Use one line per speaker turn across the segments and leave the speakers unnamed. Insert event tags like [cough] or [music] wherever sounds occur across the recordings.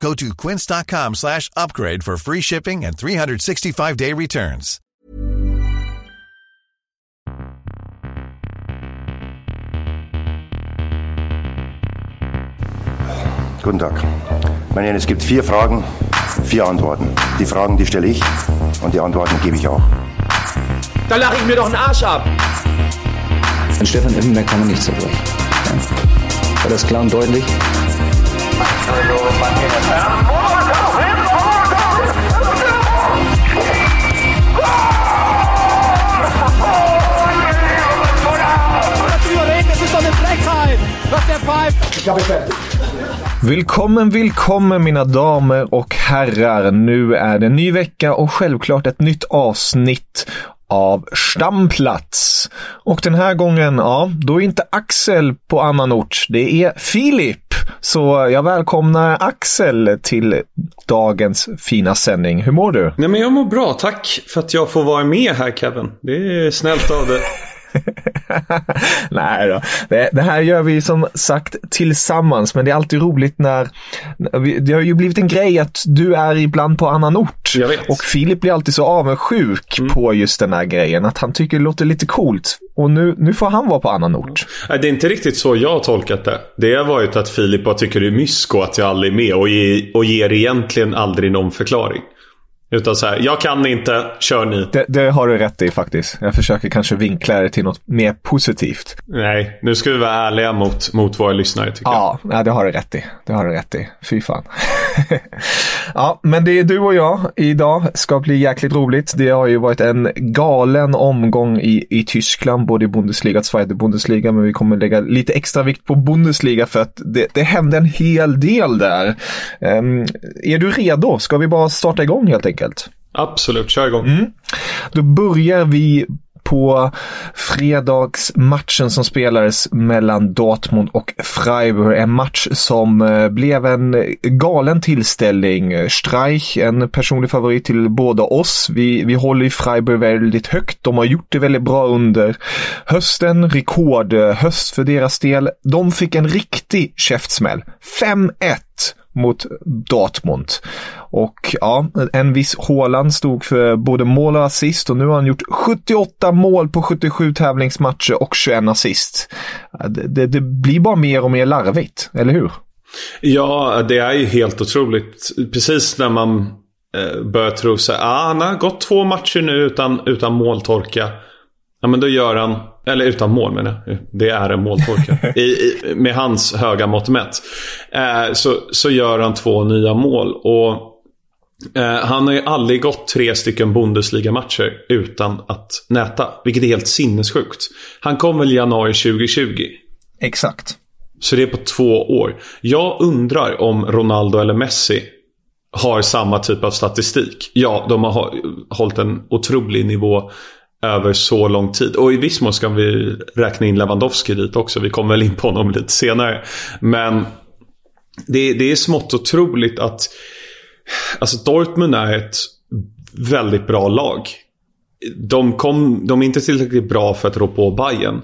Go to quince.com slash upgrade for free shipping and 365-day returns.
Guten Tag. Meine Herren, es gibt vier Fragen, vier Antworten. Die Fragen, die stelle ich und die Antworten gebe ich auch.
Da lache ich mir doch einen Arsch ab.
An Stefan Effenberg kann man nicht zerbrechen. War das klar und deutlich?
Välkommen, välkommen mina damer och herrar. Nu är det en ny vecka och självklart ett nytt avsnitt av Stamplats. Och den här gången, ja, då är inte Axel på annan ort. Det är Filip. Så jag välkomnar Axel till dagens fina sändning. Hur mår du?
Nej men jag mår bra. Tack för att jag får vara med här Kevin. Det är snällt av dig. [laughs]
Nej då. Det, det, här gör vi som sagt tillsammans, men det är alltid roligt när... Det har ju blivit en grej att du är ibland på annan ort. Och Filip blir alltid så avundsjuk
Mm.
på just den här grejen, att han tycker det låter lite coolt. Och nu, nu får han vara på annan ort.
Nej, det är inte riktigt så jag har tolkat det. Det har varit att Filip bara tycker det är mysko att jag aldrig är med och, ge, och ger egentligen aldrig någon förklaring. Utan så här, jag kan inte, kör ni.
Det, det har du rätt i faktiskt. Jag försöker kanske vinkla det till något mer positivt.
Nej, nu ska vi vara ärliga mot, mot våra lyssnare tycker jag.
Ja, det har du rätt i. Det har du rätt i. Fy fan. [laughs] ja, men det är du och jag idag. Ska bli jäkligt roligt. Det har ju varit en galen omgång i, i Tyskland, både i Bundesliga och Zweite Bundesliga, men vi kommer lägga lite extra vikt på Bundesliga för att det, det hände en hel del där. Um, är du redo? Ska vi bara starta igång helt enkelt?
Absolut, kör igång.
Mm. Då börjar vi på fredagsmatchen som spelades mellan Dortmund och Freiburg. En match som eh, blev en galen tillställning. Streich, en personlig favorit till båda oss. Vi, vi håller i Freiburg väldigt högt. De har gjort det väldigt bra under hösten. Rekordhöst för deras del. De fick en riktig käftsmäll. 5-1 mot Dortmund. Och ja, en viss Haaland stod för både mål och assist och nu har han gjort 78 mål på 77 tävlingsmatcher och 21 assist. Det, det, det blir bara mer och mer larvigt, eller hur?
Ja, det är ju helt otroligt. Precis när man eh, börjar tro sig, ah, han har gått två matcher nu utan, utan måltorka. Ja, men då gör han, eller utan mål menar jag. Det är en måltorka. [laughs] I, i, med hans höga mått mätt. Eh, så, så gör han två nya mål. Och eh, han har ju aldrig gått tre stycken Bundesliga-matcher utan att näta. Vilket är helt sinnessjukt. Han kom väl i januari 2020.
Exakt.
Så det är på två år. Jag undrar om Ronaldo eller Messi har samma typ av statistik. Ja, de har hållit en otrolig nivå över så lång tid. Och i viss mån ska vi räkna in Lewandowski dit också. Vi kommer väl in på honom lite senare. Men det, det är smått otroligt att Alltså Dortmund är ett väldigt bra lag. De, kom, de är inte tillräckligt bra för att rå på Bayern.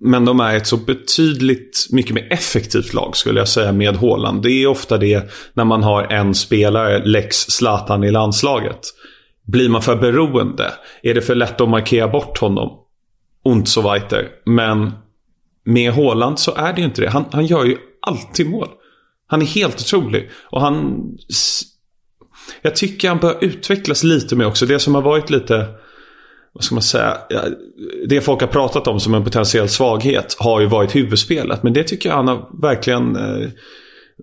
Men de är ett så betydligt mycket mer effektivt lag skulle jag säga med Haaland. Det är ofta det när man har en spelare, Lex Zlatan i landslaget. Blir man för beroende? Är det för lätt att markera bort honom? Ont so weiter. Men med Haaland så är det ju inte det. Han, han gör ju alltid mål. Han är helt otrolig. Och han... Jag tycker han bör utvecklas lite mer också. Det som har varit lite... Vad ska man säga? Det folk har pratat om som en potentiell svaghet har ju varit huvudspelet. Men det tycker jag han har verkligen eh,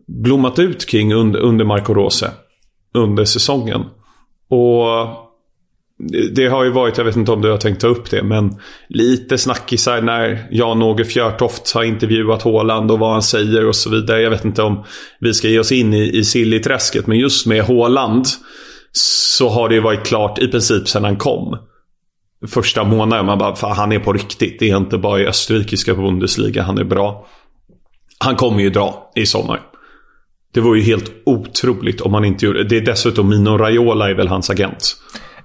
blommat ut kring under, under Marco Rose. Under säsongen. Och det har ju varit, jag vet inte om du har tänkt ta upp det, men lite snackisar när Jan-Åge Fjörtoft har intervjuat Håland och vad han säger och så vidare. Jag vet inte om vi ska ge oss in i, i Silly-träsket, men just med Håland så har det ju varit klart i princip sedan han kom. Första månaden. Man bara, fan, han är på riktigt. Det är inte bara i österrikiska Bundesliga han är bra. Han kommer ju dra i sommar. Det vore ju helt otroligt om han inte gjorde det. Det är dessutom Mino Raiola är väl hans agent.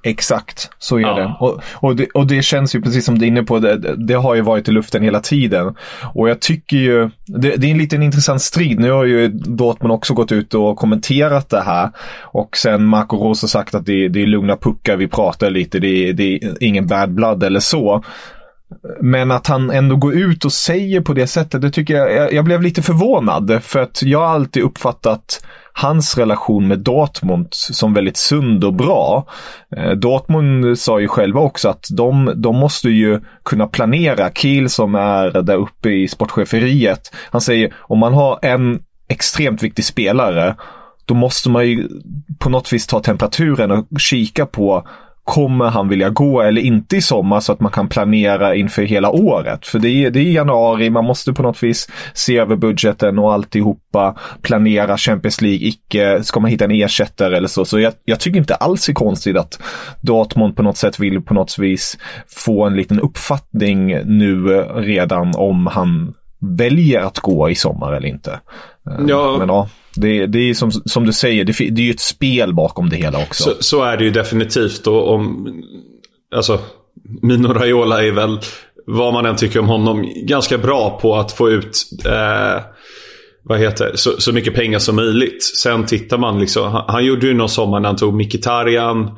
Exakt, så är
Ja.
det. Och, och det. och det känns ju precis som du är inne på, det, det har ju varit i luften hela tiden. Och jag tycker ju, det, det är en liten intressant strid. Nu har ju Dortmund också gått ut och kommenterat det här. Och sen Marco Rose sagt att det, är lugna puckar, vi pratar lite, det, är- det är ingen bad blood eller så. Men att han ändå går ut och säger på det sättet, det tycker jag, jag, blev lite förvånad. För att jag har alltid uppfattat hans relation med Dortmund som väldigt sund och bra. Eh, Dortmund sa ju själva också att de, de måste ju kunna planera. Kiel som är där uppe i sportcheferiet, han säger om man har en extremt viktig spelare, då måste man ju på något vis ta temperaturen och kika på Kommer han vilja gå eller inte i sommar så att man kan planera inför hela året? För det är, det är januari, man måste på något vis se över budgeten och alltihopa. Planera Champions League, icke, ska man hitta en ersättare eller så. Så jag, jag tycker inte alls det är konstigt att Dortmund på något sätt vill på något vis få en liten uppfattning nu redan om han väljer att gå i sommar eller inte. Eh,
Ja.
Men ja, det, det är som, som du säger, det, det är ju ett spel bakom det hela också.
Så, så är det ju definitivt. Och om, alltså, Mino Raiola är väl, vad man än tycker om honom, ganska bra på att få ut eh, vad heter så, så mycket pengar som möjligt. Sen tittar man liksom, han, han gjorde ju någon sommar när han tog Mkhitaryan,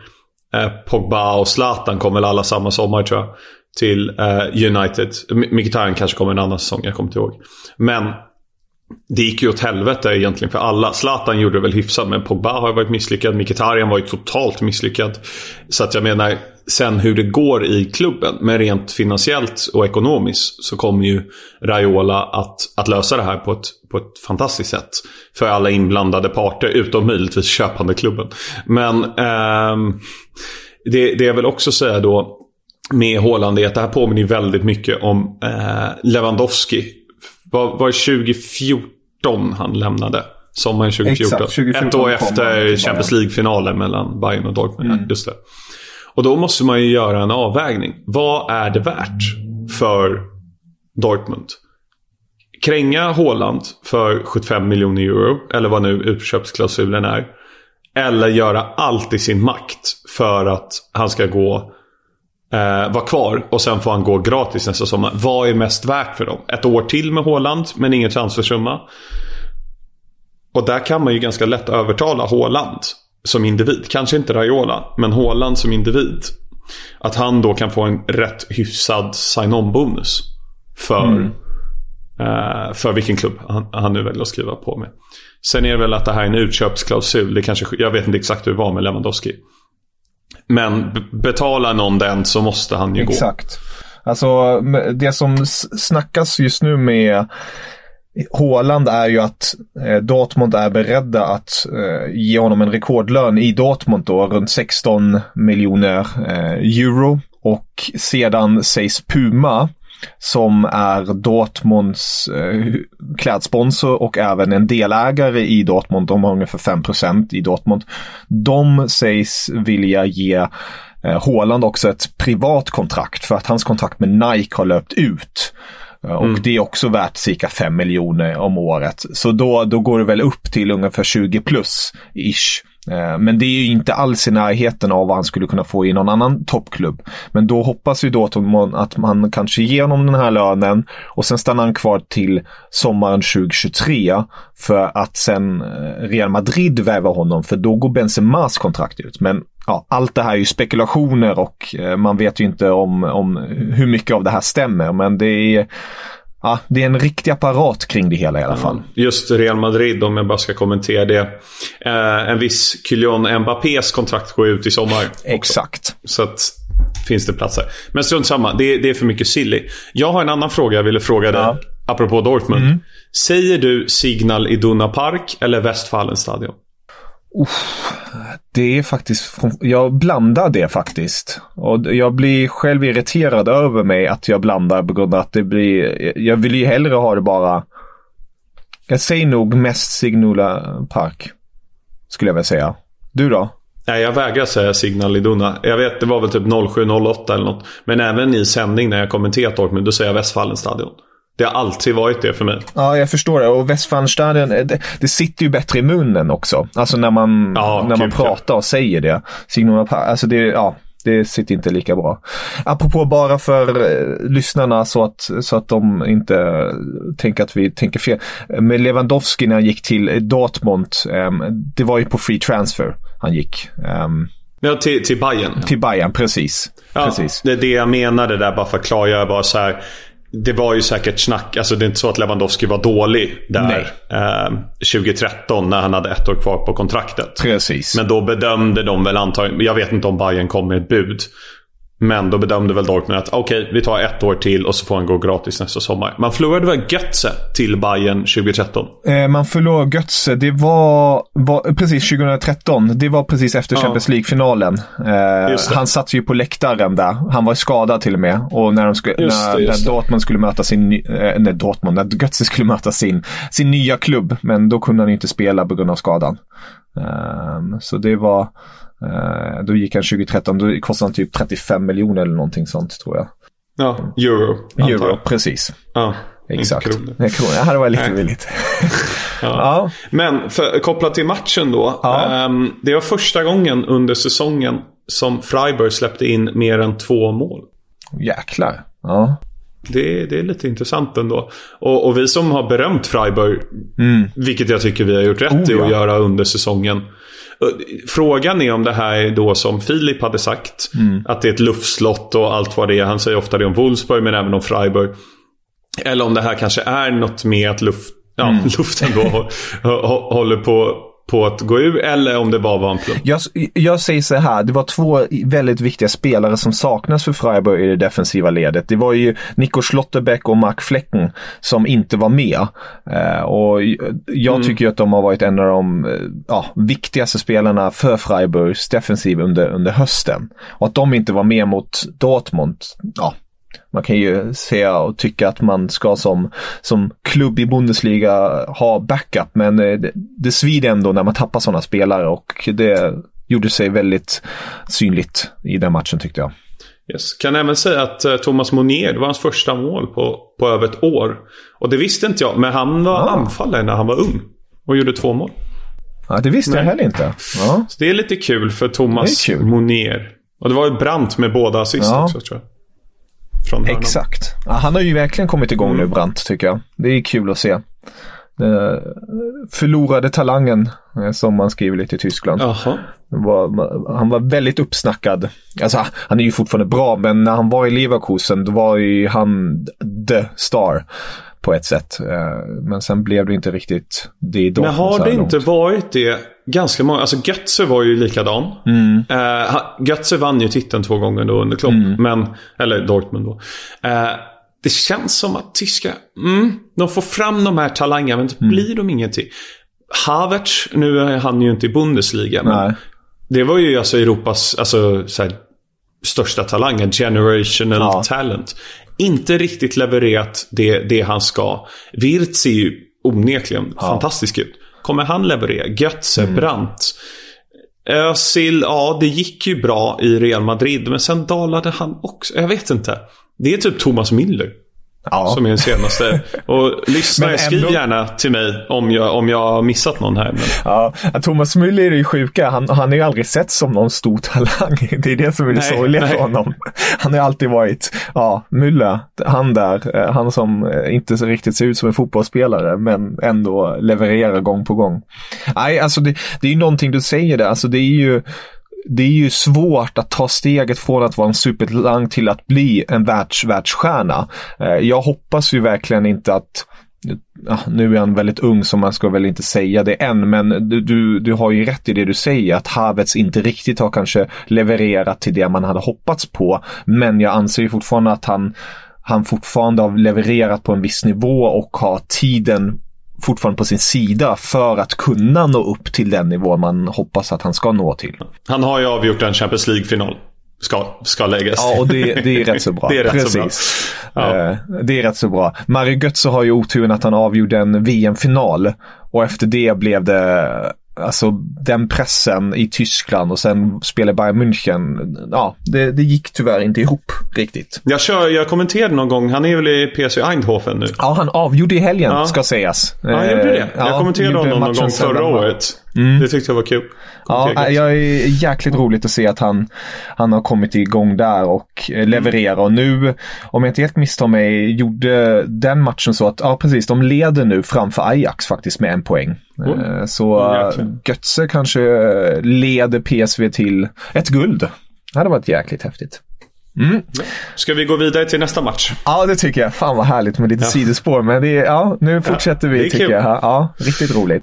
eh, Pogba och Zlatan kom väl alla samma sommar tror jag. Till eh, United. Mkhitaryan kanske kom en annan säsong, jag kommer inte ihåg. Men det gick ju åt helvete egentligen för alla. Zlatan gjorde det väl hyfsat men Pogba har varit misslyckad. Mkhitaryan var ju totalt misslyckad. Så att jag menar, sen hur det går i klubben, men rent finansiellt och ekonomiskt så kommer ju Raiola att, att lösa det här på ett, på ett fantastiskt sätt. För alla inblandade parter, utom möjligtvis köpande klubben. Men eh, det, det jag vill också säga då med Haaland är att det här påminner väldigt mycket om eh, Lewandowski. Var, var det 2014 han lämnade? Sommaren 2014.
Exakt, 2014
Ett år efter. Champions League-finalen mellan Bayern och Dortmund.
Mm.
Just det. Och då måste man ju göra en avvägning. Vad är det värt för Dortmund? Kränga Haaland för 75 miljoner euro, eller vad nu utköpsklausulen är. Eller göra allt i sin makt för att han ska gå eh, vara kvar och sen får han gå gratis nästa sommar. Vad är mest värt för dem? Ett år till med Haaland men ingen transfersumma. Och där kan man ju ganska lätt övertala Haaland som individ. Kanske inte Raiola, men Haaland som individ. Att han då kan få en rätt hyfsad sign-on-bonus. För, eh, för vilken klubb han, han nu väljer att skriva på med. Sen är det väl att det här är en utköpsklausul. Det kanske, jag vet inte exakt hur det var med Lewandowski. Men betalar någon den så måste han ju gå.
Exakt. Alltså det som snackas just nu med Haaland är ju att eh, Dortmund är beredda att eh, ge honom en rekordlön i Dortmund då, runt 16 miljoner eh, euro. Och sedan sägs Puma, som är Dortmunds eh, klädsponsor och även en delägare i Dortmund, de har ungefär 5% i Dortmund. De sägs vilja ge eh, Haaland också ett privat kontrakt för att hans kontrakt med Nike har löpt ut. Eh, Och det är också värt cirka 5 miljoner om året. Så då, då går det väl upp till ungefär 20 plus ish. Eh, men det är ju inte alls i närheten av vad han skulle kunna få i någon annan toppklubb. Men då hoppas vi då att man kanske ger honom den här lönen och sen stannar han kvar till sommaren 2023 för att sen eh, Real Madrid väver honom för då går Benzemas kontrakt ut. Men ja, allt det här är ju spekulationer och eh, man vet ju inte om, om hur mycket av det här stämmer. Men det är, ja, det är en riktig apparat kring det hela i alla fall.
Just Real Madrid, om jag bara ska kommentera det. Eh, en viss Kylian Mbappés kontrakt går ut i sommar. också.
Exakt.
Så att finns det platser. Men strunt samma, det, det är för mycket silly. Jag har en annan fråga jag ville fråga dig.
Ja.
Apropå Dortmund. Säger du Signal Iduna Park eller Westfalenstadion?
Det är faktiskt, jag blandar det faktiskt. Och jag blir själv irriterad över mig att jag blandar på grund av att det blir, jag vill ju hellre ha det bara, jag säger nog mest Signula Park. Skulle jag vilja säga. Du då?
Nej, jag vägrar säga Signal Iduna. Jag vet, det var väl typ 07-08 eller något. Men även i sändning när jag kommenterar Dortmund, då säger jag Westfalenstadion. Det har alltid varit det för mig.
Ja, jag förstår det. Och Westfalenstadion, det, det sitter ju bättre i munnen också. Alltså när man,
Ja,
när man pratar och säger det. Signal, alltså det, ja. Det sitter inte lika bra. Apropå bara för eh, lyssnarna så att, så att de inte eh, tänker att vi tänker fel. Med Lewandowski när han gick till Dortmund, eh, det var ju på free transfer han gick. ehm,
Ja, till, till Bayern.
till Bayern, precis.
Ja,
precis.
Det är det jag menade där, bara för att klargöra. Bara så här, det var ju säkert snack. Alltså det är inte så att Lewandowski var dålig där eh, 2013 när han hade ett år kvar på kontraktet.
Precis.
Men då bedömde de väl antagligen, jag vet inte om Bayern kom med ett bud. Men då bedömde väl Dortmund att okej, vi tar ett år till och så får han gå gratis nästa sommar. Man förlorade väl Götze till Bayern 2013?
Eh, man förlorade Götze. Det var, var precis 2013. Det var precis efter
Ja.
Champions League-finalen. Eh, han satt ju på läktaren där. Han var skadad till och med. Och när, de skulle,
Just
när,
just
när. Dortmund skulle möta sin, eh, nej, Dortmund, när Götze skulle möta sin, sin nya klubb. Men då kunde han ju inte spela på grund av skadan. Ehm, så det var, eh, då gick han 2013. Då kostade han typ 35 miljoner eller någonting sånt tror jag.
Ja, euro.
Euro,
jag.
precis.
Ja,
Exakt.
Kronor.
Kronor. Ja, det var lite
Nej.
billigt. [laughs]
Ja.
ja.
Men för, kopplat till matchen då.
Ja.
ehm, det var första gången under säsongen som Freiburg släppte in mer än två mål.
Jäklar. Ja.
Det, det är lite intressant ändå. Och, och vi som har berömt Freiburg, vilket jag tycker vi har gjort rätt
Mm. Oh,
i
ja.
att göra under säsongen. Frågan är om det här är då som Filip hade sagt.
Mm.
Att det är ett luftslott och allt vad det är. Han säger ofta det om Wolfsburg men även om Freiburg. Eller om det här kanske är något med att luft, ja,
Mm. [laughs]
luften då hå- hå- håller på, på att gå ur. Eller om det bara var en plump.
Jag, jag säger så här, det var två väldigt viktiga spelare som saknas för Freiburg i det defensiva ledet. Det var ju Nico Schlotterbeck och Mark Flecken som inte var med. Eh, och jag tycker ju att de har varit en av de ja, viktigaste spelarna för Freiburgs defensiv under, under hösten. Och att de inte var med mot Dortmund, ja, man kan ju säga och tycka att man ska som, som klubb i Bundesliga ha backup, men eh, det, det svider ändå när man tappar sådana spelare och det gjorde sig väldigt synligt i den matchen tyckte jag.
Yes. Kan även säga att eh, Thomas Monier, det var hans första mål på, på över ett år. Och det visste inte jag, men han var
Ah.
anfallare när han var ung. Och gjorde två mål.
Ja, det visste jag
Nej.
heller inte. Ja.
Så det är lite kul för Thomas
kul.
Monier. Och det var ju Brandt med båda assist
Ja.
också tror jag. Från hörnan.
Exakt. Ja, han har ju verkligen kommit igång nu, Brandt, tycker jag. Det är kul att se. Eh, förlorade talangen, eh, som man skriver lite i Tyskland. Var, han var väldigt uppsnackad. Alltså, han är ju fortfarande bra, men när han var i Leverkusen, då var ju han the star på ett sätt. Eh, Men sen blev det inte riktigt det i
Men har det inte
långt.
varit det ganska många? Alltså Götze var ju likadan.
Mm.
Ha- Götze vann ju titeln två gånger då under Klopp.
Mm.
Men, eller Dortmund då. Eh, det känns som att tyska, mm, de får fram de här talangerna men
Mm.
blir de ingenting. Havertz, nu är han ju inte i Bundesliga. Men
Nej.
det var ju alltså Europas alltså, så här, största talang. En generational
Ja.
talent. Inte riktigt levererat det, det han ska. Wirtz ser ju onekligen fantastisk ut. Kommer han leverera? Götze,
Mm.
Brandt. Özil, ja det gick ju bra i Real Madrid. Men sen dalade han också. Jag vet inte. Det är typ Thomas Müller.
Ja.
Som är den senaste. Och lyssnare,
Men
skriv
ändå-
gärna till mig om jag, om jag har missat någon här. Men...
Ja, Thomas Müller är ju sjuka. Han, han har ju aldrig sett som någon stor talang. [laughs] Det är det som är det sorgliga för honom. Han har alltid varit, ja, Müller, han där, eh, han som eh, inte så riktigt ser ut som en fotbollsspelare, men ändå levererar gång på gång. Nej, alltså det, det är ju någonting du säger där, alltså det är ju det är ju svårt att ta steget från att vara en supertalang till att bli en världs, världsstjärna. Eh, jag hoppas ju verkligen inte att ja, nu är han väldigt ung så man ska väl inte säga det än, men du, du, du har ju rätt i det du säger att Havertz inte riktigt har kanske levererat till det man hade hoppats på. Men jag anser ju fortfarande att han, han fortfarande har levererat på en viss nivå och har tiden fortfarande på sin sida för att kunna nå upp till den nivå man hoppas att han ska nå till.
Han har ju avgjort en Champions League-final. Ska, ska läggas
Ja, och det, det är rätt så bra. [laughs]
Det är rätt så bra.
Precis.
Ja.
Eh, Det är rätt så bra. Mario Götze har ju oturen att han avgjorde en VM-final. Och efter det blev det alltså den pressen i Tyskland och sen spela Bayern München. Ja, det, det gick tyvärr inte ihop riktigt.
Jag, kör, jag kommenterade någon gång, han är väl i PSV Eindhoven nu?
Ja, han avgjorde i helgen ja. ska sägas.
Ja, han gjorde det. Jag kommenterade honom någon gång förra året. Mm. Det tyckte jag var kul.
Ja, jag är jäkligt roligt att se att han, han har kommit igång där och eh, levererar. Och nu, om jag inte helt misstar mig, gjorde den matchen så att, ja precis, de leder nu framför Ajax faktiskt med en poäng. Mm. Så mm, Götze kanske leder PSV till ett guld. Det hade varit jäkligt häftigt.
Mm. Ska vi gå vidare till nästa match?
Ja, det tycker jag. Fan vad härligt med lite ja. sidospår. Men det ja, nu fortsätter ja, vi tycker kul. jag. Ja, riktigt roligt.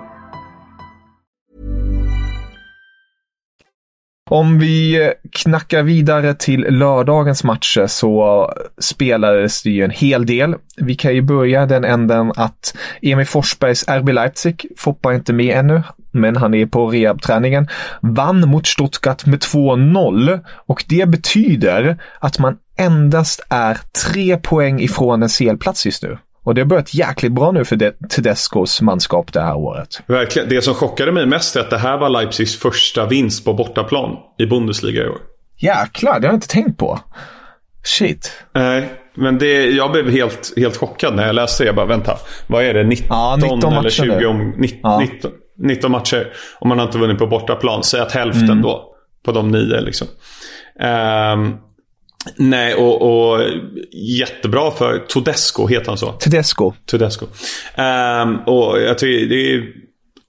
Om vi knackar vidare till lördagens matcher så spelades det ju en hel del. Vi kan ju börja den änden att Emil Forsbergs RB Leipzig, Foppa är inte med ännu, men han är på rehabträningen, vann mot Stuttgart med 2-0 och det betyder att man endast är tre poäng ifrån en CL-plats just nu. Och det har börjat jäkligt bra nu för Tedescos manskap det här året.
Verkligen. Det som chockade mig mest är att det här var Leipzigs första vinst på bortaplan i Bundesliga i år.
Jäklar, det har jag inte tänkt på. Shit.
Nej, men det, jag blev helt, helt chockad när jag läste det. Jag bara, vänta. Vad är det? 19, ja, 19 eller 20 om... 19, ja. 19, 19 matcher och man har inte vunnit på bortaplan. Säg att hälften mm. då på de nio. Liksom. Um, nej, och, och, jättebra för Todesco, heter han så?
Tedesco.
Tedesco. Um, och jag tycker det är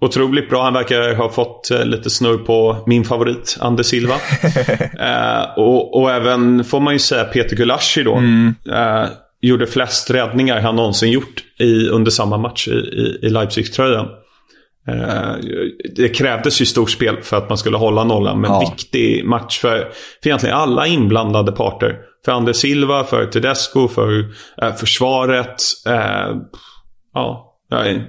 otroligt bra. Han verkar ha fått uh, lite snurr på min favorit, Ander Silva. uh, [laughs] och, och, även, får man ju säga, Peter Gulaschi då. Mm. Uh, gjorde flest räddningar han någonsin gjort i, under samma match i, i, i Leipzig-tröjan. Eh, det krävdes ju storspel för att man skulle hålla nollan. Men ja. viktig match för, för egentligen alla inblandade parter. För Anders Silva, för Tedesco, för äh, försvaret. Äh, ja,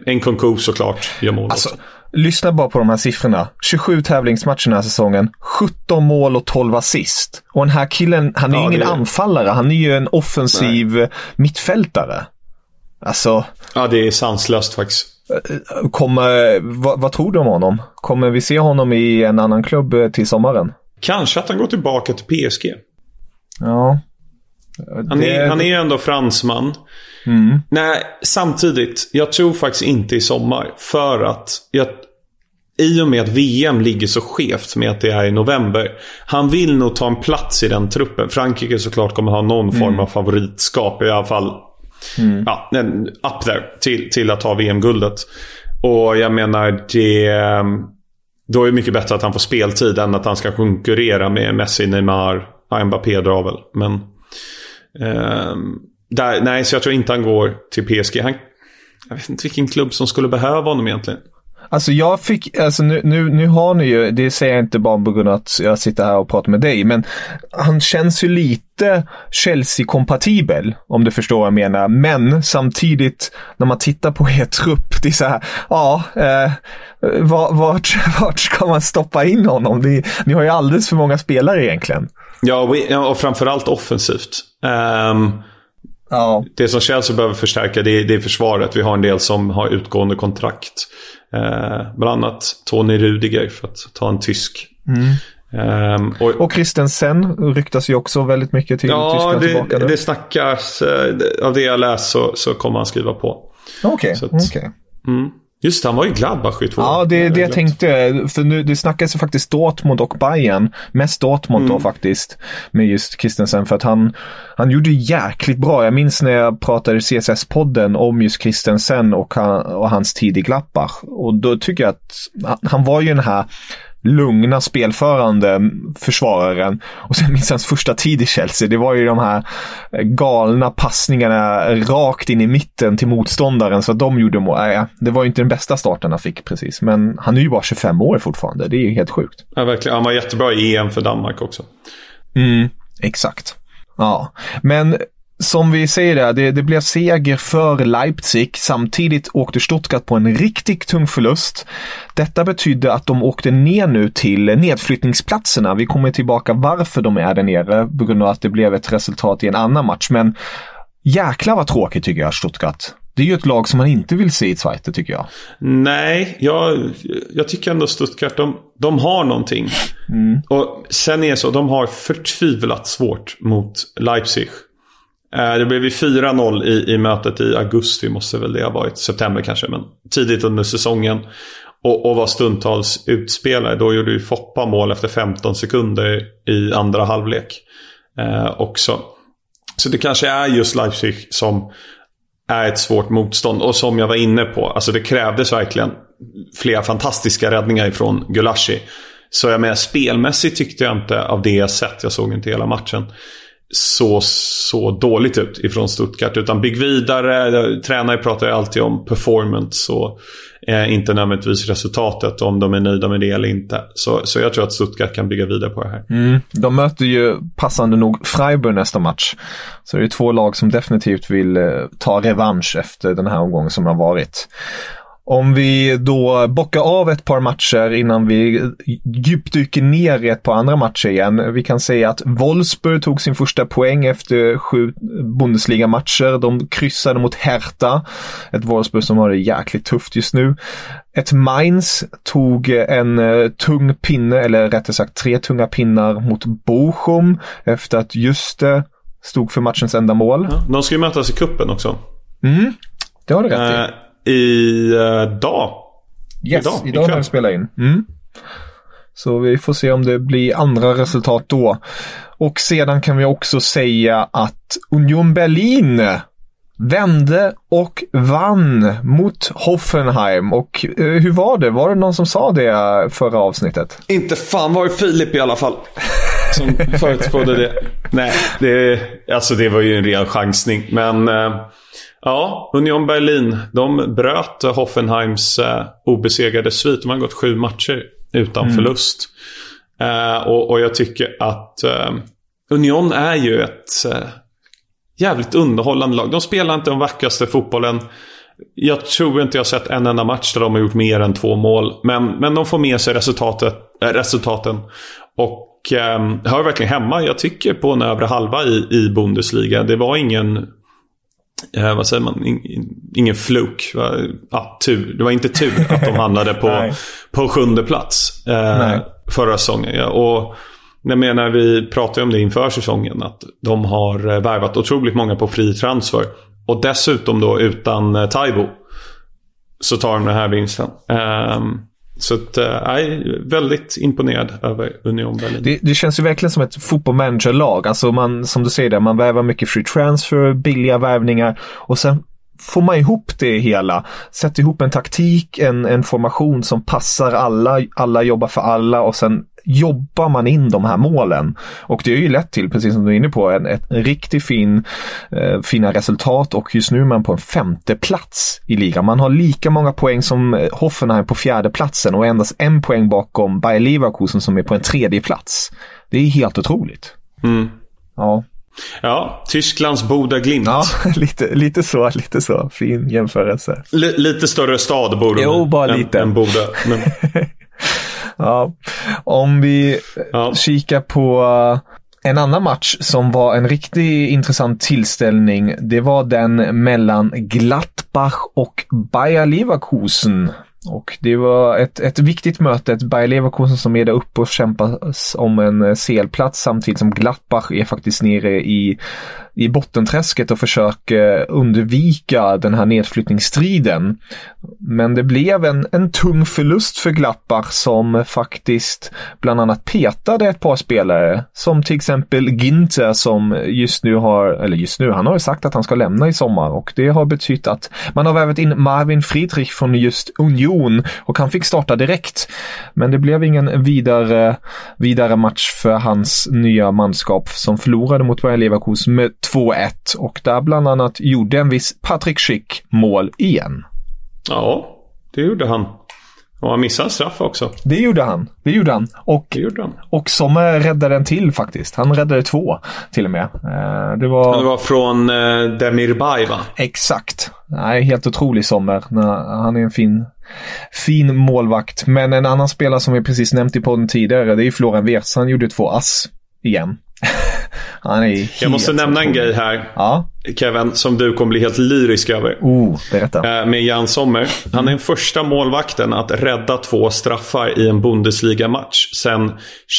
en konkurs såklart gör mål alltså, också.
Lyssna bara på de här siffrorna. 27 tävlingsmatcher den här säsongen. 17 mål och 12 assist. Och den här killen, han är ja, ingen det... anfallare. Han är ju en offensiv Nej. mittfältare. Alltså...
Ja, det är sanslöst faktiskt.
Kommer, vad, vad, tror du om honom? Kommer vi se honom i en annan klubb eh, till sommaren?
Kanske att han går tillbaka till PSG.
Ja.
Han, det... är, han är ju ändå fransman. Mm. Nej, samtidigt. Jag tror faktiskt inte i sommar. För att jag, i och med att VM ligger så skevt med att det är i november. Han vill nog ta en plats i den truppen. Frankrike såklart kommer ha någon form mm. av favoritskap. I alla fall Mm. Ja, up there till, till att ta VM-guldet. Och jag menar, det... Ehm, då är det mycket bättre att han får speltid än att han ska konkurrera med Messi, Neymar, Mbappé drar väl. Men... Eh, där, nej, så jag tror inte han går till PSG. Han, jag vet inte vilken klubb som skulle behöva honom egentligen.
Alltså jag fick, alltså nu, nu, nu har ni ju, det säger jag inte bara på grund av att jag sitter här och pratar med dig, men han känns ju lite Chelsea-kompatibel, om du förstår vad jag menar. Men samtidigt, när man tittar på er trupp, det är så här, ja, eh, vart, [laughs] vart ska man stoppa in honom? Det, ni har ju alldeles för många spelare egentligen.
Ja, och framförallt offensivt. Um...
Ja.
Det som Chelsea behöver förstärka det är, det är försvaret. Vi har en del som har utgående kontrakt. Eh, bland annat Tony Rudiger för att ta en tysk. Um, och,
Och Christensen ryktas ju också väldigt mycket till
ja,
Tyskland
det,
tillbaka nu.
det snackas. eh, Av det jag läst så, så kommer han skriva på.
Okej,
att-
okej.
Mm. Just det, han var ju Gladbach i två
Ja, det är det jag tänkte. För nu, det snackas ju faktiskt Dortmund och Bayern. Mest Dortmund
Mm.
då faktiskt. Med just Christensen. För att han, han gjorde jäkligt bra. Jag minns när jag pratade i CSS-podden om just Christensen och, han, och hans tid i Gladbach. Och då tycker jag att han- han var ju den här lugna spelförande försvararen. Och sen minns hans första tid i Chelsea. Det var ju de här galna passningarna rakt in i mitten till motståndaren. Så att de gjorde mål. Nej, det var ju inte den bästa starten han fick precis. Men han är ju bara 25 år fortfarande. Det är ju helt sjukt.
Ja, verkligen. Han var jättebra i EM för Danmark också.
Mm, exakt. Ja, men som vi säger där, det, det blev seger för Leipzig. Samtidigt åkte Stuttgart på en riktigt tung förlust. Detta betydde att de åkte ner nu till nedflyttningsplatserna. Vi kommer tillbaka varför de är där nere på grund av att det blev ett resultat i en annan match. Men jäklar vad tråkigt tycker jag, Stuttgart. Det är ju ett lag som man inte vill se i Zweite tycker jag.
Nej, jag, jag tycker ändå Stuttgart, de, de har någonting. Och sen är det så, de har förtvivlat svårt mot Leipzig. Eh, det blev ju 4-0 i, i mötet i augusti, måste väl det ha varit. September kanske, men tidigt under säsongen. Och, och var stundtals utspelare. Då gjorde ju Foppa mål efter 15 sekunder i andra halvlek. Eh, också. Så det kanske är just Leipzig som är ett svårt motstånd. Och som jag var inne på, alltså det krävdes verkligen flera fantastiska räddningar ifrån Gulashi. Så jag menar, spelmässigt tyckte jag inte av det jag sett, jag såg inte hela matchen, så, så dåligt ut ifrån Stuttgart. Utan bygg vidare, tränare pratar ju alltid om performance och eh, inte nödvändigtvis resultatet, om de är nöjda med det eller inte. Så, så jag tror att Stuttgart kan bygga vidare på det här. Mm.
De möter ju passande nog Freiburg nästa match. Så det är två lag som definitivt vill eh, ta revansch efter den här omgången som har varit. Om vi då bockar av ett par matcher innan vi djupdyker ner i ett par andra matcher igen. Vi kan säga att Wolfsburg tog sin första poäng efter sju Bundesliga-matcher. De kryssade mot Hertha. Ett Wolfsburg som har det jäkligt tufft just nu. Ett Mainz tog en eh, tung pinne, eller rättare sagt tre tunga pinnar mot Bochum efter att Juste stod för matchens enda mål.
De ska ju mötas i kuppen också.
Det har du rätt i.
Eh, I eh, dag.
Yes,
idag,
idag, när vi spelar in. Mm. Så vi får se om det blir andra resultat då. Och sedan kan vi också säga att Union Berlin vände och vann mot Hoffenheim. Och eh, hur var det? Var det någon som sa det förra avsnittet?
Inte fan var det Filip i alla fall. [laughs] Som förutspådde det. Nej, det, alltså det var ju en ren chansning. Men eh, ja, Union Berlin. De bröt Hoffenheims eh, obesegrade svit. De har gått sju matcher utan förlust. Eh, och, och jag tycker att eh, Union är ju ett eh, jävligt underhållande lag. De spelar inte den vackraste fotbollen. Jag tror inte jag sett en enda match där de har gjort mer än två mål. Men, men de får med sig resultatet, äh, resultaten. Och eh, hör verkligen hemma, jag tycker, på en övre halva i, i Bundesliga. Det var ingen, eh, vad säger man, In, ingen fluk. Ja, tur. Det var inte tur att de hamnade på, [laughs] på sjunde plats eh, förra säsongen. Ja. Och jag menar, vi pratade om det inför säsongen. Att de har eh, värvat otroligt många på fri transfer. Och dessutom då utan eh, Taibo. Så tar de den här vinsten. Ehm, så att, eh, jag är väldigt imponerad över Union Berlin.
Det, det känns ju verkligen som ett fotbollmanagerlag. Alltså man, som du säger där, man värvar mycket free transfer, billiga värvningar och sen får man ihop det hela. Sätter ihop en taktik, en, en formation som passar alla. Alla jobbar för alla och sen jobbar man in de här målen. Och det är ju lätt till, precis som du är inne på, en, ett riktigt fin, eh, fina resultat och just nu är man på en femte plats i ligan. Man har lika många poäng som Hoffenheim på fjärde platsen och endast en poäng bakom Bayer Leverkusen som är på en tredje plats. Det är helt otroligt.
Mm.
Ja,
Ja, Tysklands Boda Glimt.
ja [laughs] lite, lite så, lite så. Fin jämförelse.
L- lite större stad bor de i
Jo, bara
än,
lite.
Än Boda. Men, [laughs]
Ja, om vi
Ja.
kikar på uh, En annan match som var en riktigt intressant tillställning, det var den mellan Gladbach och Bayer Leverkusen. Och det var ett, ett viktigt möte, ett Bayer Leverkusen som är där uppe och kämpas om en CL-plats samtidigt som Gladbach är faktiskt nere i i bottenträsket och försöker undvika den här nedflyttningsstriden. Men det blev en, en tung förlust för Glappar som faktiskt bland annat petade ett par spelare. Som till exempel Ginter som just nu har, eller just nu, han har ju sagt att han ska lämna i sommar och det har betytt att man har värvat in Marvin Friedrich från just Union och han fick starta direkt. Men det blev ingen vidare, vidare match för hans nya manskap som förlorade mot Bayer Leverkusen med 2-1 och där bland annat gjorde en viss Patrick Schick mål igen.
Ja, det gjorde han. Och han missade straff också.
Det gjorde han. Det gjorde han. Och,
det gjorde han.
och som räddade en till faktiskt. Han räddade två till och med. Eh,
det var, det var från eh, Demirbay va?
Exakt. Nej, helt otrolig Sommer. Han är en fin, fin målvakt. Men en annan spelare som vi precis nämnt i podden tidigare, det är Florian Wirtz. Han gjorde två ass igen. [laughs]
Han är Jag måste nämna en grej här.
Ja.
Kevin, som du kommer bli helt lyrisk över.
Oh, berätta.
Eh, med Jan Sommer. Han är den första målvakten att rädda två straffar i en Bundesliga-match sedan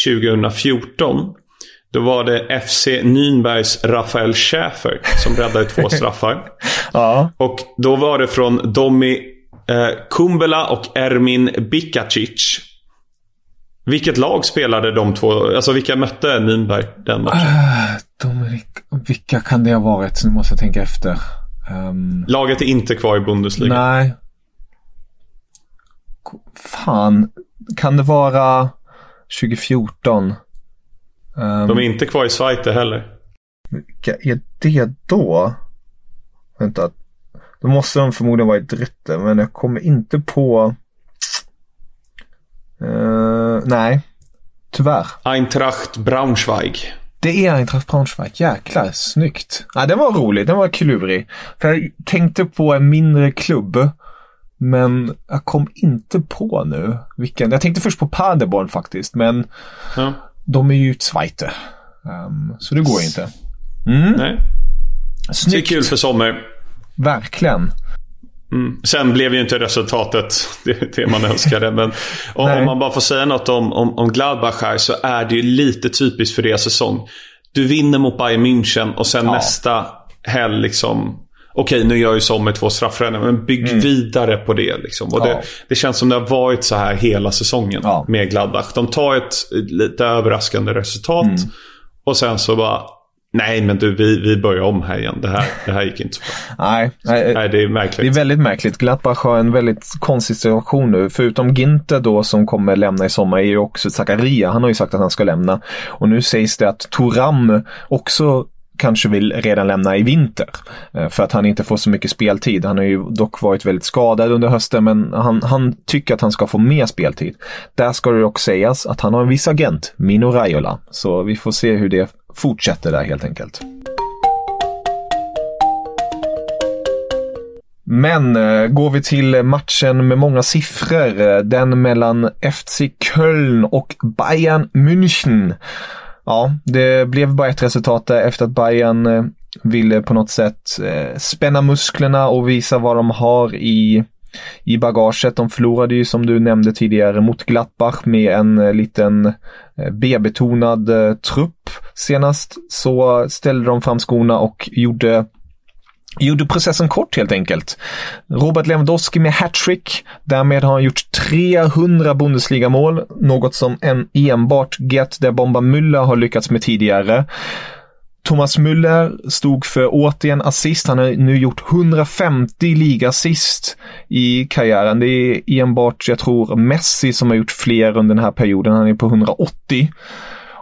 2014. Då var det FC Nürnbergs Rafael Schäfer som räddade två [laughs] straffar.
ja.
Och då var det från Domi eh, Kumbela och Ermin Bikacic. Vilket lag spelade de två? Alltså vilka mötte Nürnberg den matchen? Uh,
de, vilka kan det ha varit? Nu måste jag tänka efter. Um,
Laget är inte kvar i Bundesliga.
Nej. Fan. Kan det vara 2014? Um,
ehm, de är inte kvar i Zweite heller.
Vilka är det då? Vänta. Då måste de förmodligen vara i Dritte, men jag kommer inte på... Uh, nej, tyvärr.
Eintracht Braunschweig.
Det är Eintracht Braunschweig. Jäklar, snyggt. Ja, den var rolig. Den var klurig. För jag tänkte på en mindre klubb. Men jag kom inte på nu vilken. Jag tänkte först på Paderborn faktiskt. Men ja. de är ju Zweite. Um, så det går inte.
Mm. Nej. Snyggt. Det är kul för sommar.
Verkligen.
Mm. Sen blev ju inte resultatet [laughs] det, det man önskade. Men om, om, man bara får säga något om, om, om Gladbach här så är det ju lite typiskt för deras säsong. Du vinner mot Bayern München och sen ja. nästa helg liksom Okej, nu gör ju Sommer två straffräddningar, men bygg mm. vidare på det. Liksom. Och ja. det, det, känns som det har varit så här hela säsongen ja. med Gladbach. De tar ett lite överraskande resultat mm. och sen så bara Nej, men du, vi, vi börjar om här igen. Det här, det här gick inte så
bra. [laughs] nej, nej,
nej, det är märkligt.
Det är väldigt märkligt. Gladbach har en väldigt konstig situation nu. Förutom Ginter då som kommer lämna i sommar är ju också Zakaria. Han har ju sagt att han ska lämna. Och nu sägs det att Toram också kanske vill redan lämna i vinter. Eh, för att han inte får så mycket speltid. Han har ju dock varit väldigt skadad under hösten men han, han tycker att han ska få mer speltid. Där ska det dock sägas att han har en viss agent, Mino Raiola. Så vi får se hur det fortsätter där helt enkelt. Men eh, går vi till matchen med många siffror, eh, den mellan FC Köln och Bayern München. Ja, det blev bara ett resultat där efter att Bayern eh, ville på något sätt eh, spänna musklerna och visa vad de har i i bagaget. De förlorade ju som du nämnde tidigare mot Gladbach med en eh, liten eh, B-betonad eh, trupp. Senast så ställde de fram skorna och gjorde gjorde processen kort helt enkelt. Robert Lewandowski med hattrick. Därmed har han gjort 300 Bundesliga-mål, något som en enbart Get der Bomba Müller har lyckats med tidigare. Thomas Müller stod för återigen assist. Han har nu gjort 150 ligassist i karriären. Det är enbart, jag tror, Messi som har gjort fler under den här perioden. Han är på 180.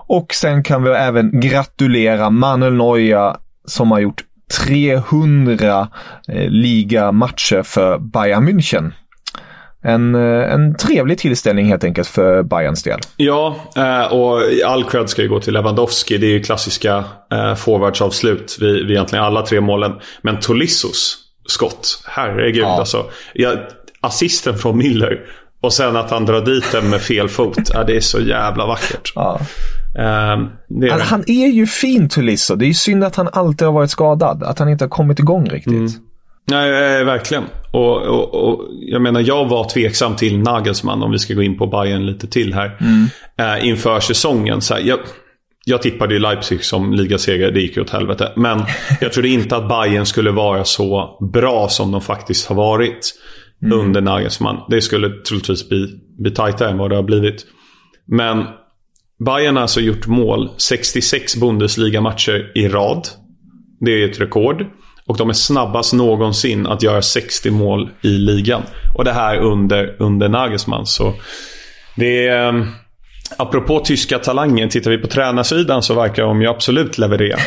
Och sen kan vi även gratulera Manuel Neuer som har gjort 300 eh, ligamatcher för Bayern München en, eh, en trevlig tillställning helt enkelt för Bayerns del.
Ja, eh, och all cred ska ju gå till Lewandowski. Det är ju klassiska eh, forwardsavslut vid, vid egentligen alla tre målen. Men Tolissos skott, herregud ja. alltså. Ja, assisten från Miller Och sen att han drar dit den med fel fot. Ja, det är så jävla vackert.
Ja.
Um, är
Han, han är ju fin Tulisso. Det är ju synd att han alltid har varit skadad. Att han inte har kommit igång riktigt.
Mm. Nej, eh, verkligen. Och, och, och, jag menar, jag var tveksam till Nagelsmann, om vi ska gå in på Bayern lite till här, eh, inför säsongen. Så här, jag, jag tippade ju Leipzig som ligasegrare, det gick ju åt helvete. Men jag trodde inte att Bayern skulle vara så bra som de faktiskt har varit under Nagelsmann. Det skulle troligtvis bli, bli tajtare än vad det har blivit. Men Bayern har alltså gjort mål 66 Bundesliga-matcher i rad. Det är ett rekord. Och de är snabbast någonsin att göra 60 mål i ligan. Och det här under, under Nagelsmann. Så det är... ehm, Apropå tyska talanger, tittar vi på tränarsidan så verkar de ju absolut leverera.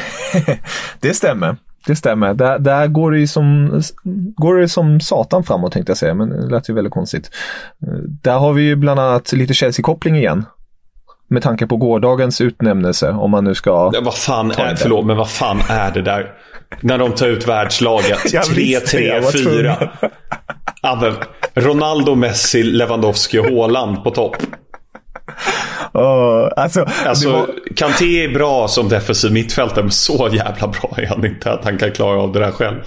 [laughs]
Det stämmer. Det stämmer. Där, där går, det ju som, går det som satan framåt tänkte jag säga, men det lät ju väldigt konstigt. Där har vi ju bland annat lite Chelsea-koppling igen. Med tanke på gårdagens utnämnelse, om man nu ska...
Ja, Vad fan är, förlåt, men vad fan är det där? När de tar ut världslaget. [laughs]
Jag visste det, jag var
3-3-4. Ja, men Ronaldo, Messi, Lewandowski och Haaland på topp.
Åh, alltså,
Alltså,
var,
Kanté är bra som defensiv mittfältare, men så jävla bra är han inte att han kan klara av det där själv.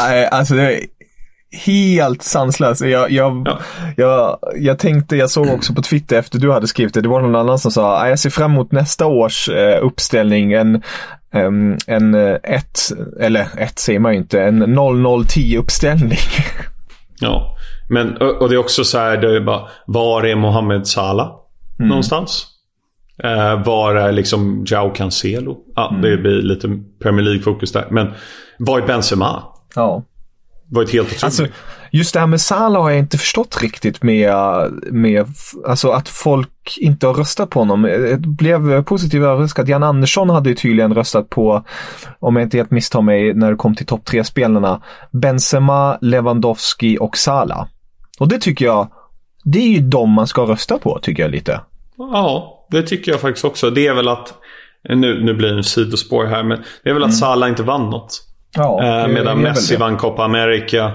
nej, alltså det är helt sanslöst. Jag, jag,
Ja.
jag, jag tänkte, jag såg också på Twitter efter du hade skrivit det, det var någon annan som sa, "Ah, jag ser fram emot nästa års eh, uppställning, en em, en eh, ett, eller ett ser man ju inte, en 0010 uppställning. [laughs]
Ja, men och det är också så här, det är bara, var är Mohamed Salah någonstans? Eh, var är liksom Jao Cancelo? Ja, det blir lite Premier League-fokus där. Men var är Benzema?
Ja.
Var ett helt otroligt.
Alltså, just det här med Salah har jag inte förstått riktigt med, med alltså att folk inte har röstat på honom. Jag blev positivt överraskad. Jan Andersson hade ju tydligen röstat på, om jag inte helt misstar mig, när det kom till topp tre spelarna Benzema, Lewandowski och Salah. Och det tycker jag, det är ju de man ska rösta på, tycker jag lite.
Ja, det tycker jag faktiskt också. Det är väl att, nu, nu blir det en sidospår här, men det är väl att Salah inte vann något.
Ja,
Eh, medan Messi
det.
vann Copa America.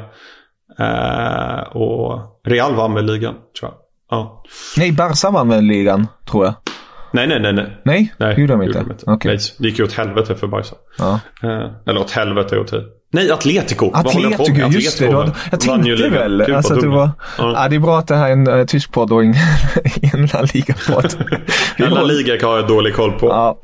Eh, och Real vann väl ligan, tror jag. Ja.
Nej, Barca vann väl ligan, tror jag.
Nej, nej, nej. Nej,
Nej,
nej
gjorde de inte.
gjorde
Okej.
Nej, det gick ju åt helvete för Barca.
Ja.
Eh, eller åt helvete åt Nej, Atletico. Vad håller jag på
Atletico, just det. Jag tänkte väl.
Gud,
Alltså att det var,
är.
ja. det är bra att det här är en uh, tysk podd och ingen [laughs] en La Liga-podd. Håller-
liga [laughs] har jag dålig koll på.
Ja.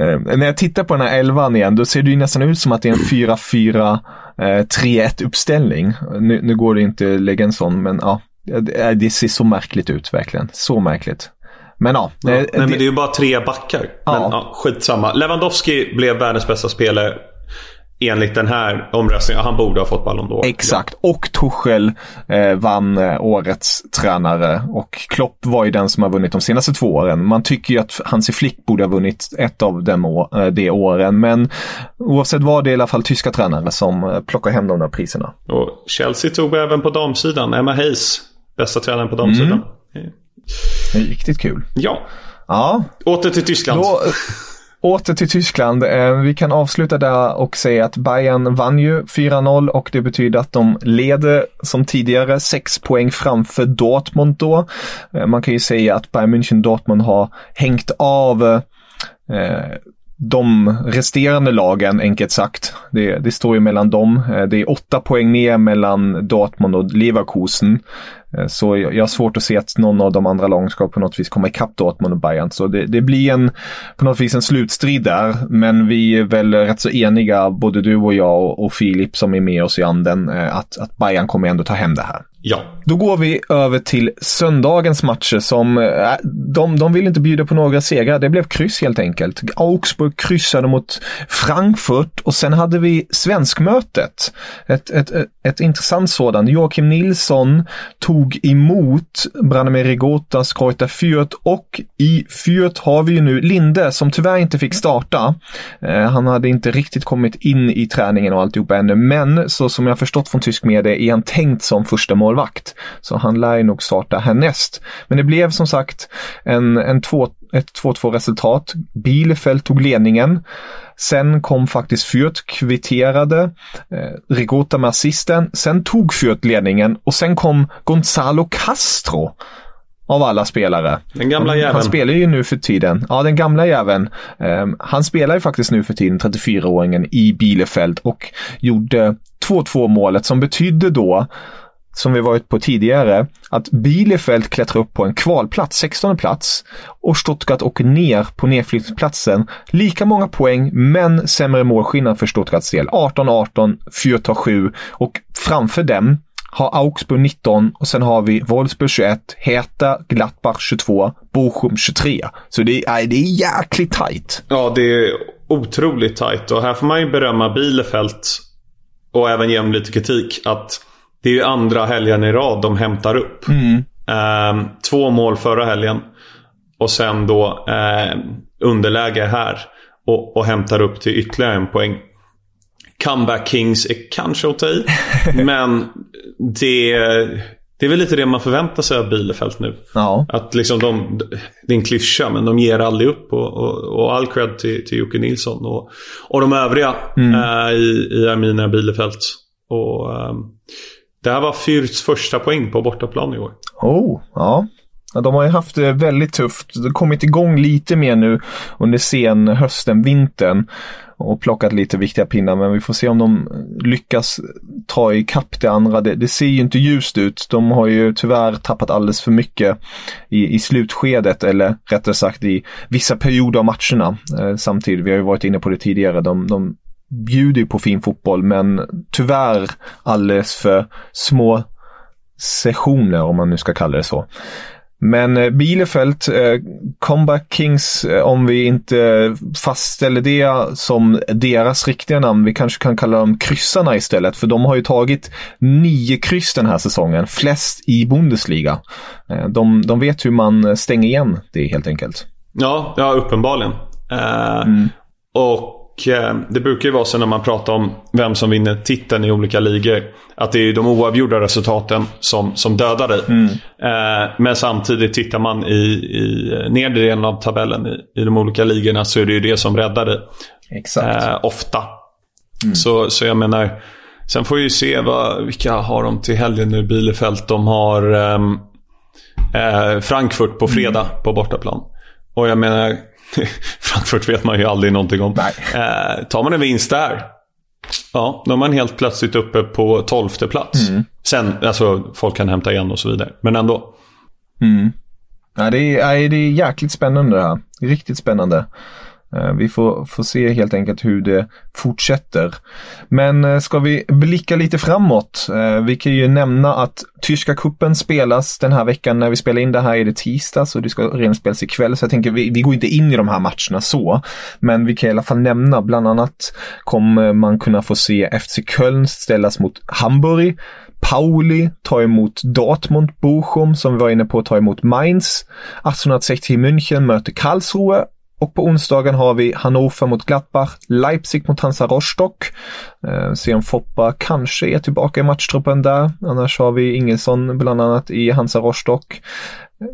Eh, när jag tittar på den här elvan igen, då ser det ju nästan ut som att det är en 4-4 eh, 3-1 uppställning. Nu, nu går det inte att lägga en sån, men ja. Det, det ser så märkligt ut verkligen. Så märkligt. Men ja.
Ja,
eh,
nej,
det-
men det är ju bara tre backar. Men
Ja.
ja, skitsamma. Lewandowski blev världens bästa spelare enligt den här omröstningen. Han borde ha fått Ballon d'Or.
Exakt. Och Tuchel eh, vann eh, årets tränare och Klopp var ju den som har vunnit de senaste två åren. Man tycker ju att Hansi Flick borde ha vunnit ett av de, å- eh, de åren, men oavsett vad det är i alla fall tyska tränare som eh, plockar hem de där priserna.
Ja. Och Chelsea tog även på damsidan. Emma Hayes, bästa tränaren på damsidan.
Mm. Riktigt kul.
Ja,
Ja,
åter till Tyskland.
Då, åter till Tyskland. Eh, vi kan avsluta där och säga att Bayern vann ju 4-0 och det betyder att de leder som tidigare 6 poäng framför Dortmund då. Eh, man kan ju säga att Bayern München Dortmund har hängt av eh, de resterande lagen, enkelt sagt. Det, det står ju mellan dem. Eh, det är åtta poäng ner mellan Dortmund och Leverkusen. Eh, Så jag jag har svårt att se att någon av de andra lagen ska på något vis komma ikapp Dortmund och Bayern. Så det, det blir en, på något vis en slutstrid där. Men vi är väl rätt så eniga, både du och jag och, och Filip som är med oss i anden, eh, att, att Bayern kommer ändå ta hem det här.
Ja.
Då går vi över till söndagens matcher som, äh, de, de vill inte bjuda på några segrar. Det blev kryss helt enkelt. Augsburg kryssade mot Frankfurt och sen hade vi svenskmötet. Ett, ett, ett, ett intressant sådant. Joakim Nilsson tog emot Branimir Rigotas Kreuter Fürth och i Fürth har vi ju nu Linde som tyvärr inte fick starta. Eh, han hade inte riktigt kommit in i träningen och alltihopa ännu, men så som jag förstått från tysk media är han tänkt som första målvakt. Så han lär ju nog starta härnäst. Men det blev som sagt en, en två, ett 2-2 resultat. Bielefeld tog ledningen. Sen kom faktiskt Fürth, kvitterade. Eh, Rigota med assisten. Sen tog Fürth ledningen och sen kom Gonzalo Castro av alla spelare.
Den gamla jäveln.
Han spelar ju nu för tiden. Ja, den gamla jäveln. Um, han spelar ju faktiskt nu för tiden, 34-åringen, i Bielefeld och gjorde 2-2 målet som betydde då som vi varit på tidigare, att Bielefeld klättrar upp på en kvalplats, 16 plats, och Stuttgart åker ner på nedflyttningsplatsen. Lika många poäng, men sämre målskillnad för Stuttgarts del. 18-18, Fürth 7 och framför dem har Augsburg 19 och sen har vi Wolfsburg 21, Hertha, Gladbach 22, Bochum 23. Så det är, det är jäkligt tajt.
Ja, det är otroligt tajt och här får man ju berömma Bielefeld och även ge dem lite kritik att det är ju andra helgen i rad de hämtar upp.
Mm.
Eh, två mål förra helgen och sen då eh, underläge här och, och hämtar upp till ytterligare en poäng. Comeback Kings är kanske att ta i. [laughs] men det, det är väl lite det man förväntar sig av Bielefeld nu.
Ja.
Att liksom de, det är en klyscha men de ger aldrig upp. Och, och, och all cred till, till Jocke Nilsson och, och de övriga
Mm.
eh, i, i Arminia Bielefeld. Och, eh, det här var Fürths första poäng på bortaplan i år.
Oh, ja. ja. De har ju haft det väldigt tufft. De har kommit igång lite mer nu under sen hösten, vintern och plockat lite viktiga pinnar. Men vi får se om de lyckas ta ikapp det andra. Det, det ser ju inte ljust ut. De har ju tyvärr tappat alldeles för mycket i, i slutskedet eller rättare sagt i vissa perioder av matcherna eh, samtidigt. Vi har ju varit inne på det tidigare. De, de bjuder ju på fin fotboll men tyvärr alldeles för små sessioner om man nu ska kalla det så. Men eh, Bielefeld, eh, Comeback Kings, eh, om vi inte fastställer det som deras riktiga namn, vi kanske kan kalla dem kryssarna istället, för de har ju tagit nio kryss den här säsongen, flest i Bundesliga. Eh, de, de vet hur man stänger igen det helt enkelt.
Ja, ja uppenbarligen. Eh, Och eh, det brukar ju vara så när man pratar om vem som vinner titeln i olika ligor. Att det är de oavgjorda resultaten som, som dödar dig. Eh, men samtidigt tittar man i, i nedre delen av tabellen i, i de olika ligorna så är det ju det som räddar dig.
Exakt.
Eh, ofta. Så, så jag menar, sen får vi ju se vad, vilka har de till helgen nu, Bielefeld. De har ehm, eh, Frankfurt på fredag på bortaplan. Och jag menar, [laughs] Frankfurt vet man ju aldrig någonting om. Eh, tar man en vinst där, ja, då är man helt plötsligt uppe på tolfte plats. Sen, alltså folk kan hämta igen och så vidare. Men ändå.
Ja, det, är, det är jäkligt spännande det här. Riktigt spännande. Eh, vi får, får se helt enkelt hur det fortsätter. Men eh, ska vi blicka lite framåt? Eh, vi kan ju nämna att Tyska kuppen spelas den här veckan. När vi spelar in det här är det tisdag så det ska redan spelas ikväll. Så jag tänker vi, vi går inte in i de här matcherna så. Men vi kan i alla fall nämna, bland annat kommer man kunna få se FC Köln ställas mot Hamburg. Pauli tar emot Dortmund, Bochum som vi var inne på tar emot Mainz. 1860 München möter Karlsruhe och på onsdagen har vi Hannover mot Gladbach, Leipzig mot Hansa Rostock. Eh, se om Foppa kanske är tillbaka i matchtruppen där. Annars har vi Ingesson bland annat i Hansa Rostock.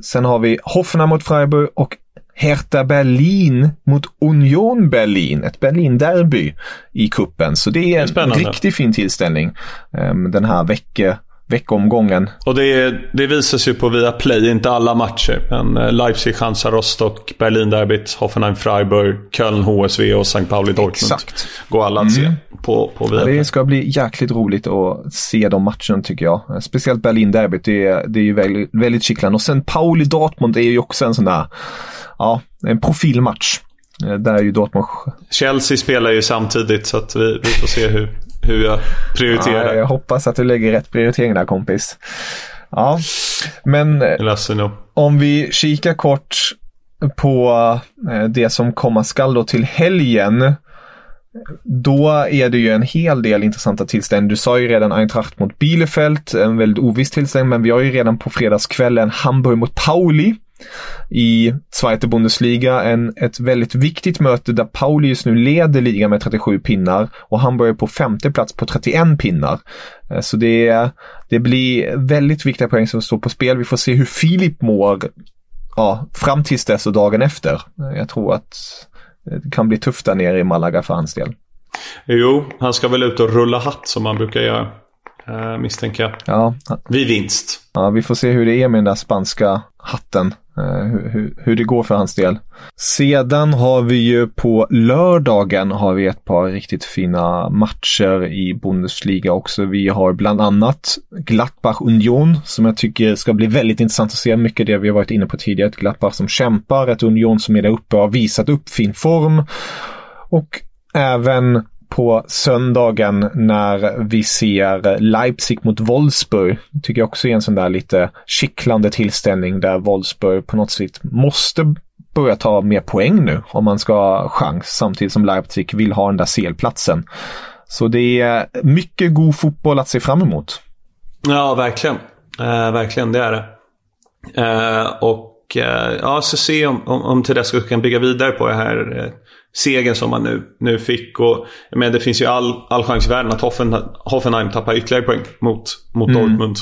Sen har vi Hoffenheim mot Freiburg och Hertha Berlin mot Union Berlin, ett Berlin-derby i kuppen. Så det är en
Spännande.
riktigt fin tillställning eh, den här vecka, veckomgången.
Och det, det visas ju på via Play, inte alla matcher. Men eh, Leipzig, Hansa Rostock, Berlin-derbyt, Hoffenheim, Freiburg, Köln, HSV och St. Pauli, Dortmund.
Exakt.
Går alla att se på, på via
Ja,
Play.
det ska bli jäkligt roligt att se de matcherna tycker jag. Speciellt Berlin-derbyt, det det är ju väldigt, väldigt kittlande. Och sen Pauli-Dortmund är ju också en sån där, ja, en profilmatch. Eh, Där är ju Dortmund
Chelsea spelar ju samtidigt så att vi, vi får se hur, hur jag prioriterar.
Ja, jag hoppas att du lägger rätt prioritering där kompis. Ja, men eh, om vi kikar kort på eh, det som komma skall då till helgen. Då är det ju en hel del intressanta tillställningar. Du sa ju redan Eintracht mot Bielefeld, en väldigt oviss tillställning, men vi har ju redan på fredagskvällen Hamburg mot Pauli i Zweite Bundesliga. En, ett väldigt viktigt möte där Pauli just nu leder ligan med 37 pinnar och Hamburg är på femte plats på 31 pinnar. Eh, så det, det blir väldigt viktiga poäng som står på spel. Vi får se hur Filip mår ja, fram tills dess och dagen efter. Eh, jag tror att det kan bli tufft där nere i Malaga för hans del.
Jo, han ska väl ut och rulla hatt som man brukar göra. Uh, misstänker jag.
Ja.
Vid vinst.
Ja, vi får se hur det är med den där spanska hatten. Uh, hur, hur, hur, det går för hans del. Sedan har vi ju på lördagen har vi ett par riktigt fina matcher i Bundesliga också. Vi har bland annat Gladbach Union som jag tycker ska bli väldigt intressant att se. Mycket det vi har varit inne på tidigare. Ett Gladbach som kämpar, ett Union som är där uppe och har visat upp fin form. Och även på söndagen när vi ser Leipzig mot Wolfsburg. Tycker jag också är en sån där lite kittlande tillställning där Wolfsburg på något sätt måste börja ta mer poäng nu om man ska ha chans samtidigt som Leipzig vill ha den där selplatsen. Så det är mycket god fotboll att se fram emot.
Ja, verkligen. Eh, verkligen, det är det. Eh, och eh, ja, så se om, om, om Tedesco kan bygga vidare på det här eh, segern som man nu, nu fick. Och, men det finns ju all, all chans i världen att Hoffen, Hoffenheim tappar ytterligare poäng mot, mot mm. Dortmund.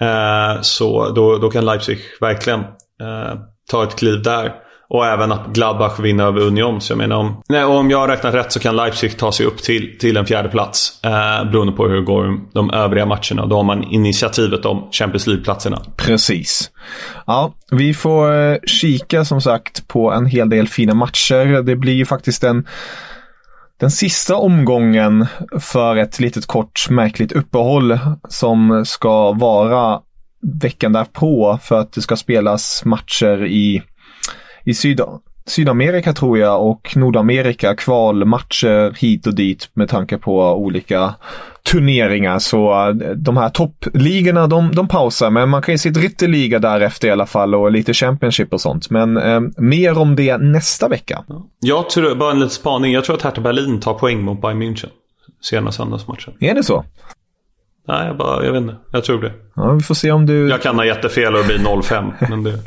Eh, så då, då kan Leipzig verkligen eh, ta ett kliv där. Och även att Gladbach vinner över Union. Så jag menar om, nej, om jag har räknat rätt så kan Leipzig ta sig upp till, till en fjärde plats eh, Beroende på hur det går de övriga matcherna. Då har man initiativet om Champions League-platserna.
Precis. Ja, vi får eh, kika som sagt på en hel del fina matcher. Det blir ju faktiskt en den sista omgången för ett litet kort märkligt uppehåll som ska vara veckan därpå för att det ska spelas matcher i i Syd Sydamerika tror jag och Nordamerika kvalmatcher hit och dit med tanke på olika turneringar. Så eh, de här toppligorna de, de pausar men man kan ju se Dritteliga därefter i alla fall och lite Championship och sånt. Men eh, mer om det nästa vecka.
Jag tror, bara en liten spaning, jag tror att Hertha Berlin tar poäng mot Bayern München. Sena söndagsmatchen.
Är det så?
Nej, jag, bara, jag vet inte. Jag tror det.
Ja, vi får se om du...
Jag kan ha jättefel och det blir 0-5. men det... [laughs]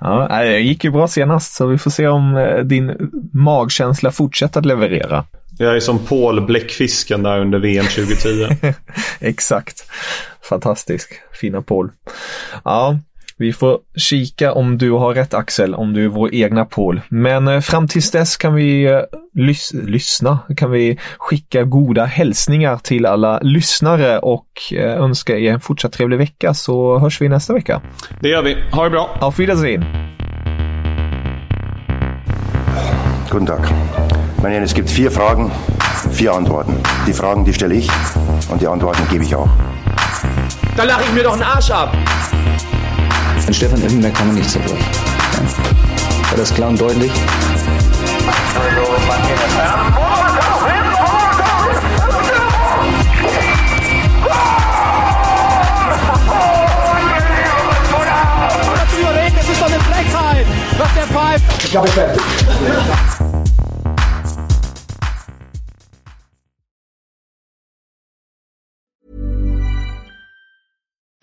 Ja, det gick ju bra senast så vi får se om eh, din magkänsla fortsätter att leverera.
Jag är som Paul Bläckfisken där under VM 2010. [laughs]
Exakt. Fantastisk. Fina Paul. Ja, vi får kika om du har rätt Axel, om du är vår egna Paul. Men eh, fram tills dess kan vi eh, lys lyssna, kan vi skicka goda hälsningar till alla lyssnare och eh, önska er en fortsatt trevlig vecka så hörs vi nästa vecka.
Det gör vi. Ha det bra.
Auf Wiedersehen.
Guten Tag. Meine es gibt vier Fragen, vier Antworten. Die Fragen, die stelle ich und die Antworten gebe ich auch.
Da lache ich mir doch einen Arsch ab.
An Stefan Effenberg kann man nicht zerbrechen. Ja. War das klar und deutlich?
Das ist doch eine Frechheit, was der pfeift. Ich glaube, ich